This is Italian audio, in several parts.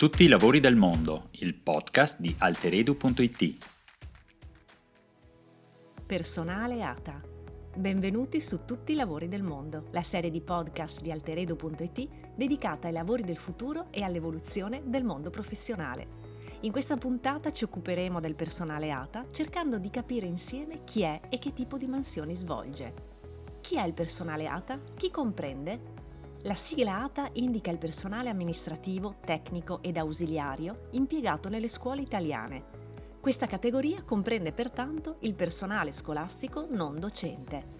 Tutti i lavori del mondo, il podcast di alteredu.it. Personale ATA. Benvenuti su Tutti i lavori del mondo, la serie di podcast di alteredo.it dedicata ai lavori del futuro e all'evoluzione del mondo professionale. In questa puntata ci occuperemo del personale ATA cercando di capire insieme chi è e che tipo di mansioni svolge. Chi è il personale ATA? Chi comprende? La sigla ATA indica il personale amministrativo, tecnico ed ausiliario impiegato nelle scuole italiane. Questa categoria comprende pertanto il personale scolastico non docente.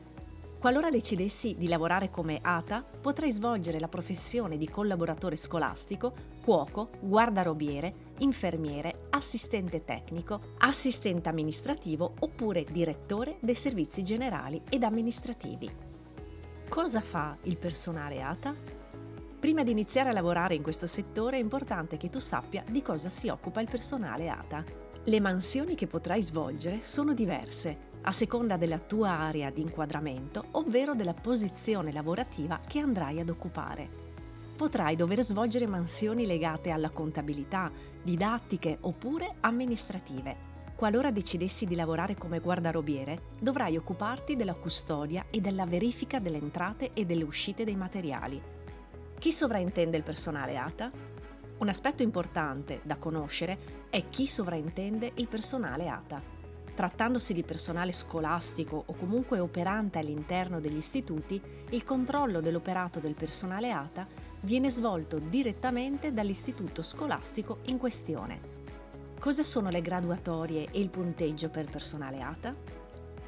Qualora decidessi di lavorare come ATA, potrei svolgere la professione di collaboratore scolastico, cuoco, guardarobiere, infermiere, assistente tecnico, assistente amministrativo oppure direttore dei servizi generali ed amministrativi. Cosa fa il personale ATA? Prima di iniziare a lavorare in questo settore è importante che tu sappia di cosa si occupa il personale ATA. Le mansioni che potrai svolgere sono diverse a seconda della tua area di inquadramento, ovvero della posizione lavorativa che andrai ad occupare. Potrai dover svolgere mansioni legate alla contabilità, didattiche oppure amministrative Qualora decidessi di lavorare come guardarobiere, dovrai occuparti della custodia e della verifica delle entrate e delle uscite dei materiali. Chi sovraintende il personale ATA? Un aspetto importante da conoscere è chi sovraintende il personale ATA. Trattandosi di personale scolastico o comunque operante all'interno degli istituti, il controllo dell'operato del personale ATA viene svolto direttamente dall'istituto scolastico in questione. Cosa sono le graduatorie e il punteggio per personale ATA?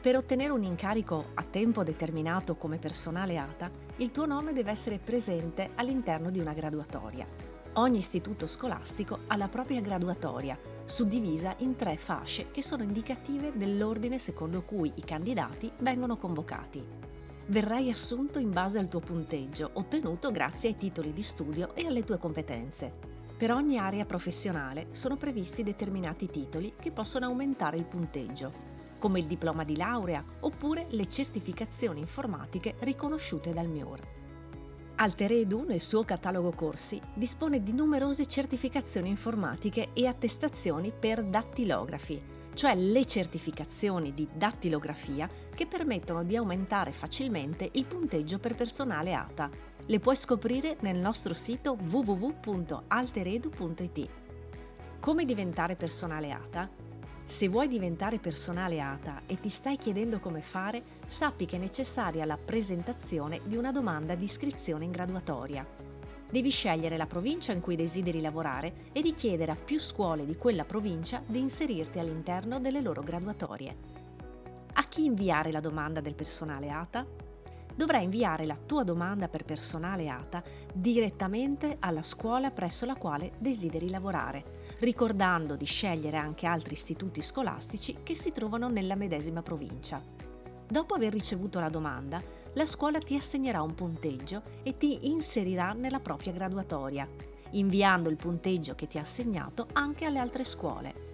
Per ottenere un incarico a tempo determinato come personale ATA, il tuo nome deve essere presente all'interno di una graduatoria. Ogni istituto scolastico ha la propria graduatoria, suddivisa in tre fasce che sono indicative dell'ordine secondo cui i candidati vengono convocati. Verrai assunto in base al tuo punteggio, ottenuto grazie ai titoli di studio e alle tue competenze. Per ogni area professionale sono previsti determinati titoli che possono aumentare il punteggio, come il diploma di laurea oppure le certificazioni informatiche riconosciute dal MIUR. Alteredu, nel suo catalogo corsi, dispone di numerose certificazioni informatiche e attestazioni per dattilografi, cioè le certificazioni di dattilografia che permettono di aumentare facilmente il punteggio per personale ATA le puoi scoprire nel nostro sito www.alteredu.it. Come diventare personale ATA? Se vuoi diventare personale ATA e ti stai chiedendo come fare, sappi che è necessaria la presentazione di una domanda di iscrizione in graduatoria. Devi scegliere la provincia in cui desideri lavorare e richiedere a più scuole di quella provincia di inserirti all'interno delle loro graduatorie. A chi inviare la domanda del personale ATA? Dovrai inviare la tua domanda per personale ATA direttamente alla scuola presso la quale desideri lavorare, ricordando di scegliere anche altri istituti scolastici che si trovano nella medesima provincia. Dopo aver ricevuto la domanda, la scuola ti assegnerà un punteggio e ti inserirà nella propria graduatoria, inviando il punteggio che ti ha assegnato anche alle altre scuole.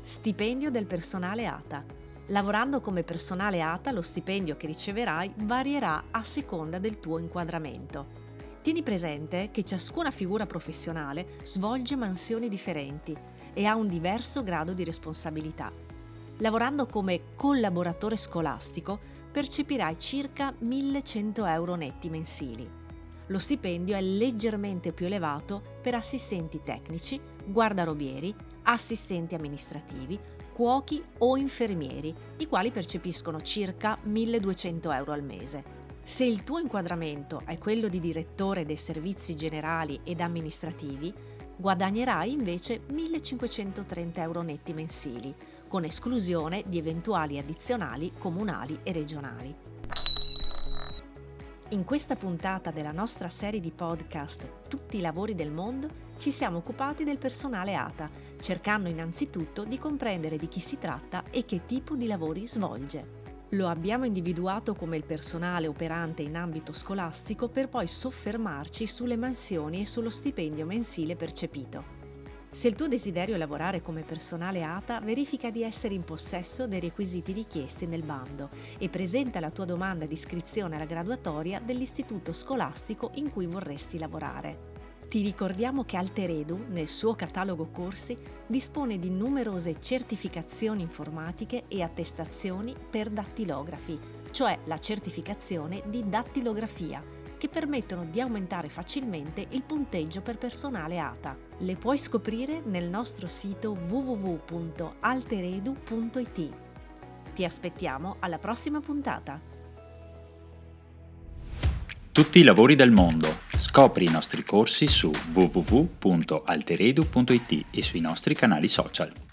Stipendio del personale ATA Lavorando come personale ATA lo stipendio che riceverai varierà a seconda del tuo inquadramento. Tieni presente che ciascuna figura professionale svolge mansioni differenti e ha un diverso grado di responsabilità. Lavorando come collaboratore scolastico percepirai circa 1100 euro netti mensili. Lo stipendio è leggermente più elevato per assistenti tecnici, guardarobieri, assistenti amministrativi, cuochi o infermieri, i quali percepiscono circa 1200 euro al mese. Se il tuo inquadramento è quello di direttore dei servizi generali ed amministrativi, guadagnerai invece 1530 euro netti mensili, con esclusione di eventuali addizionali comunali e regionali. In questa puntata della nostra serie di podcast Tutti i lavori del mondo ci siamo occupati del personale ATA, cercando innanzitutto di comprendere di chi si tratta e che tipo di lavori svolge. Lo abbiamo individuato come il personale operante in ambito scolastico per poi soffermarci sulle mansioni e sullo stipendio mensile percepito. Se il tuo desiderio è lavorare come personale ATA, verifica di essere in possesso dei requisiti richiesti nel bando e presenta la tua domanda di iscrizione alla graduatoria dell'istituto scolastico in cui vorresti lavorare. Ti ricordiamo che Alteredu, nel suo catalogo corsi, dispone di numerose certificazioni informatiche e attestazioni per dattilografi, cioè la certificazione di dattilografia, che permettono di aumentare facilmente il punteggio per personale ATA. Le puoi scoprire nel nostro sito www.alteredu.it. Ti aspettiamo alla prossima puntata! Tutti i lavori del mondo. Scopri i nostri corsi su www.alteredu.it e sui nostri canali social.